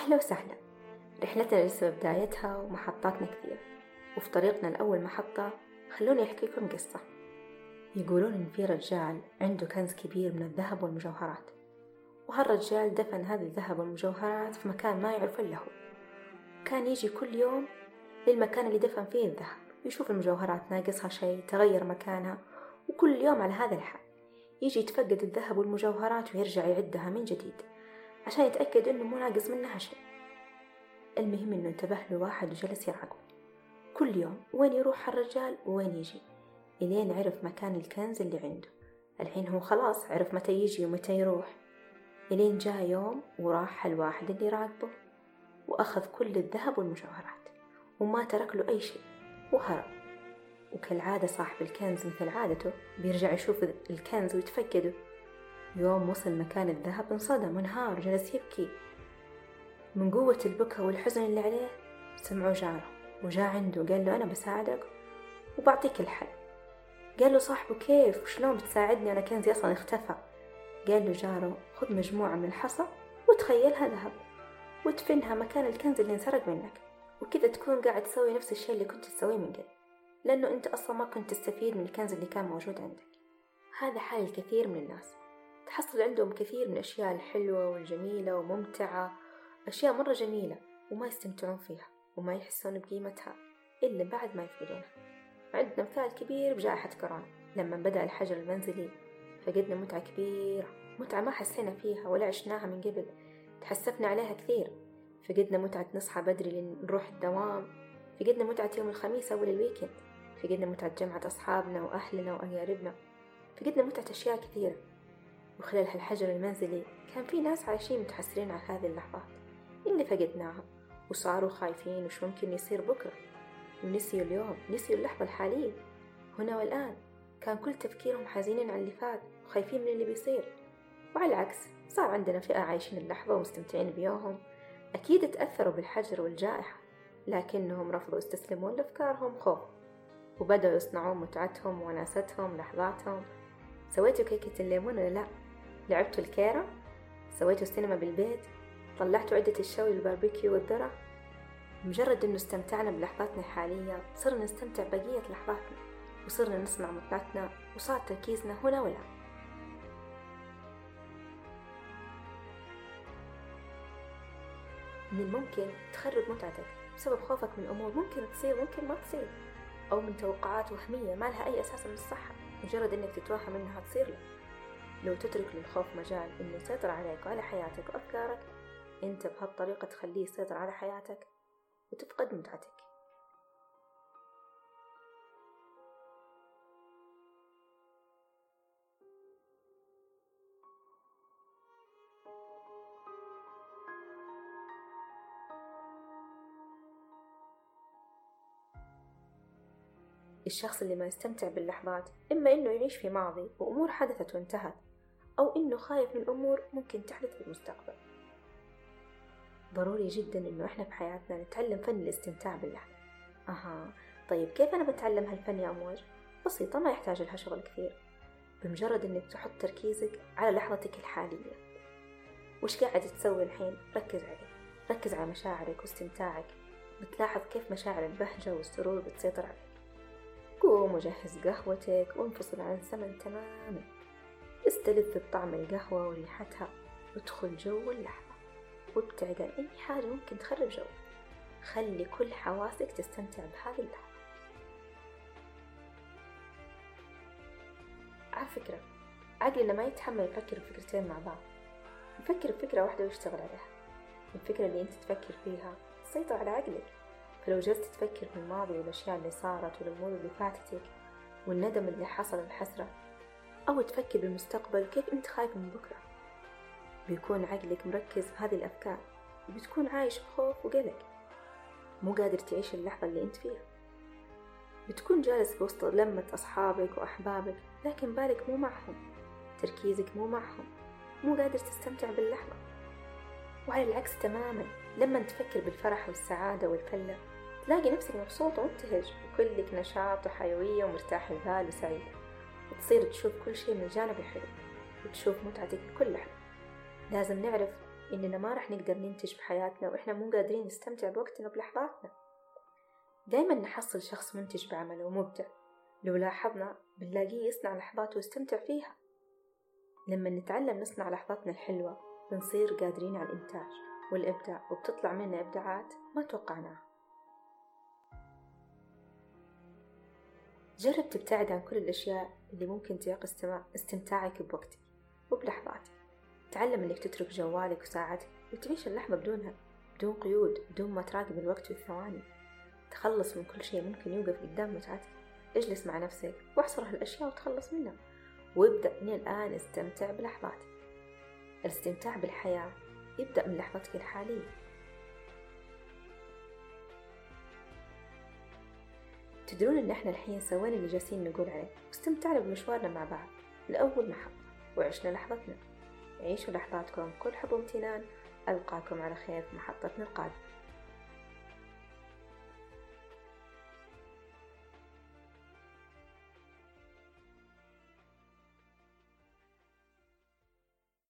أهلا وسهلا. رحلتنا لسه بدايتها ومحطاتنا كثيرة وفي طريقنا لأول محطة خلوني أحكي لكم قصة. يقولون إن في رجال عنده كنز كبير من الذهب والمجوهرات. وهالرجال دفن هذا الذهب والمجوهرات في مكان ما يعرف إلا هو كان يجي كل يوم للمكان اللي دفن فيه الذهب. يشوف المجوهرات ناقصها شيء تغير مكانها. وكل يوم على هذا الحال يجي يتفقد الذهب والمجوهرات ويرجع يعدها من جديد. عشان يتأكد إنه مو ناقص منها شيء. المهم إنه انتبه له واحد وجلس يراقبه كل يوم وين يروح الرجال وين يجي. إلين عرف مكان الكنز اللي عنده. الحين هو خلاص عرف متى يجي ومتى يروح. إلين جاء يوم وراح الواحد اللي راقبه وأخذ كل الذهب والمجوهرات. وما ترك له أي شيء. وهرب. وكالعادة صاحب الكنز مثل عادته بيرجع يشوف الكنز ويتفقده. يوم وصل مكان الذهب انصدم وانهار جلس يبكي. من قوة البكا والحزن اللي عليه سمعوا جاره وجاء عنده قال له أنا بساعدك وبعطيك الحل. قال له صاحبه كيف؟ وشلون بتساعدني؟ أنا كنزي أصلا اختفى. قال له جاره خذ مجموعة من الحصى وتخيلها ذهب وتفنها مكان الكنز اللي انسرق منك وكذا تكون قاعد تسوي نفس الشيء اللي كنت تسويه من قبل لأنه أنت أصلا ما كنت تستفيد من الكنز اللي كان موجود عندك. هذا حال الكثير من الناس. تحصل عندهم كثير من الأشياء الحلوة والجميلة وممتعة أشياء مرة جميلة وما يستمتعون فيها وما يحسون بقيمتها إلا بعد ما يفقدونها. عندنا مثال كبير بجائحة كورونا لما بدأ الحجر المنزلي فقدنا متعة كبيرة متعة ما حسينا فيها ولا عشناها من قبل تحسفنا عليها كثير. فقدنا متعة نصحى بدري لنروح الدوام فقدنا متعة يوم الخميس أول الويكند فقدنا متعة جمعة أصحابنا وأهلنا وأقاربنا فقدنا متعة أشياء كثيرة. وخلال هالحجر المنزلي كان في ناس عايشين متحسرين على هذه اللحظات. اللي فقدناها وصاروا خايفين وش ممكن يصير بكرة. ونسيوا اليوم نسيوا اللحظة الحالية. هنا والآن كان كل تفكيرهم حزينين على اللي فات وخايفين من اللي بيصير. وعلى العكس صار عندنا فئة عايشين اللحظة ومستمتعين بيومهم. أكيد تأثروا بالحجر والجائحة لكنهم رفضوا يستسلمون لأفكارهم خوف. وبدأوا يصنعون متعتهم وناستهم لحظاتهم. سويتوا كيكة الليمون ولا لا؟ لعبتوا الكيرة؟ سويتوا السينما بالبيت؟ طلعتوا عدة الشوي الباربيكيو والذرة؟ مجرد إنه استمتعنا بلحظاتنا الحالية صرنا نستمتع بقية لحظاتنا وصرنا نصنع متعتنا وصار تركيزنا هنا والآن من الممكن تخرب متعتك بسبب خوفك من أمور ممكن تصير ممكن ما تصير أو من توقعات وهمية ما لها أي أساس من الصحة مجرد إنك تتوهم إنها تصير لك لو تترك للخوف مجال إنه يسيطر عليك وعلى حياتك وأفكارك أنت بهالطريقة تخليه يسيطر على حياتك وتفقد متعتك. الشخص اللي ما يستمتع باللحظات إما إنه يعيش في ماضي وأمور حدثت وانتهت أو إنه خايف من أمور ممكن تحدث في المستقبل. ضروري جدا إنه إحنا في حياتنا نتعلم فن الاستمتاع باللحظة أها طيب كيف أنا بتعلم هالفن يا أمواج؟ بسيطة ما يحتاج لها شغل كثير. بمجرد إنك تحط تركيزك على لحظتك الحالية. وش قاعد تسوي الحين؟ ركز عليه. ركز على مشاعرك واستمتاعك. بتلاحظ كيف مشاعر البهجة والسرور بتسيطر عليك. قوم وجهز قهوتك وانفصل عن الزمن تماما. استلذ بطعم القهوة وريحتها وادخل جو اللحظة وابتعد عن أي حاجة ممكن تخرب جو. خلي كل حواسك تستمتع بهذه اللحظة على فكرة عقلنا ما يتحمل يفكر بفكرتين مع بعض. يفكر بفكرة واحدة ويشتغل عليها الفكرة اللي أنت تفكر فيها تسيطر على عقلك. فلو جلست تفكر في الماضي والأشياء اللي صارت والأمور اللي فاتتك والندم اللي حصل والحسرة أو تفكر بالمستقبل وكيف أنت خايف من بكرة. بيكون عقلك مركز بهذه الأفكار وبتكون عايش بخوف وقلق مو قادر تعيش اللحظة اللي أنت فيها. بتكون جالس بوسط لمة أصحابك وأحبابك لكن بالك مو معهم تركيزك مو معهم مو قادر تستمتع باللحظة. وعلى العكس تماما لما تفكر بالفرح والسعادة والفلة تلاقي نفسك مبسوط ومبتهج وكلك نشاط وحيوية ومرتاح البال وسعيد. وتصير تشوف كل شيء من الجانب الحلو وتشوف متعتك بكل لحظة لازم نعرف إننا ما رح نقدر ننتج بحياتنا وإحنا مو قادرين نستمتع بوقتنا بلحظاتنا. دايما نحصل شخص منتج بعمله ومبدع. لو لاحظنا بنلاقيه يصنع لحظات ويستمتع فيها. لما نتعلم نصنع لحظاتنا الحلوة بنصير قادرين على الإنتاج والإبداع وبتطلع منا إبداعات ما توقعناها. جرب تبتعد عن كل الأشياء اللي ممكن تعيق استمتاعك بوقتك وبلحظاتك. تعلم إنك تترك جوالك وساعتك وتعيش اللحظة بدونها بدون قيود بدون ما تراقب الوقت والثواني. تخلص من كل شيء ممكن يوقف قدام متعتك. اجلس مع نفسك واحصر هالأشياء وتخلص منها. وابدأ من الآن استمتع بلحظاتك. الاستمتاع بالحياة يبدأ من لحظتك الحالية. تدرون إن إحنا الحين سوينا اللي جالسين نقول عليه واستمتعنا بمشوارنا مع بعض. لأول محطة وعشنا لحظتنا. عيشوا لحظاتكم بكل حب وامتنان. ألقاكم على خير في محطتنا القادمة.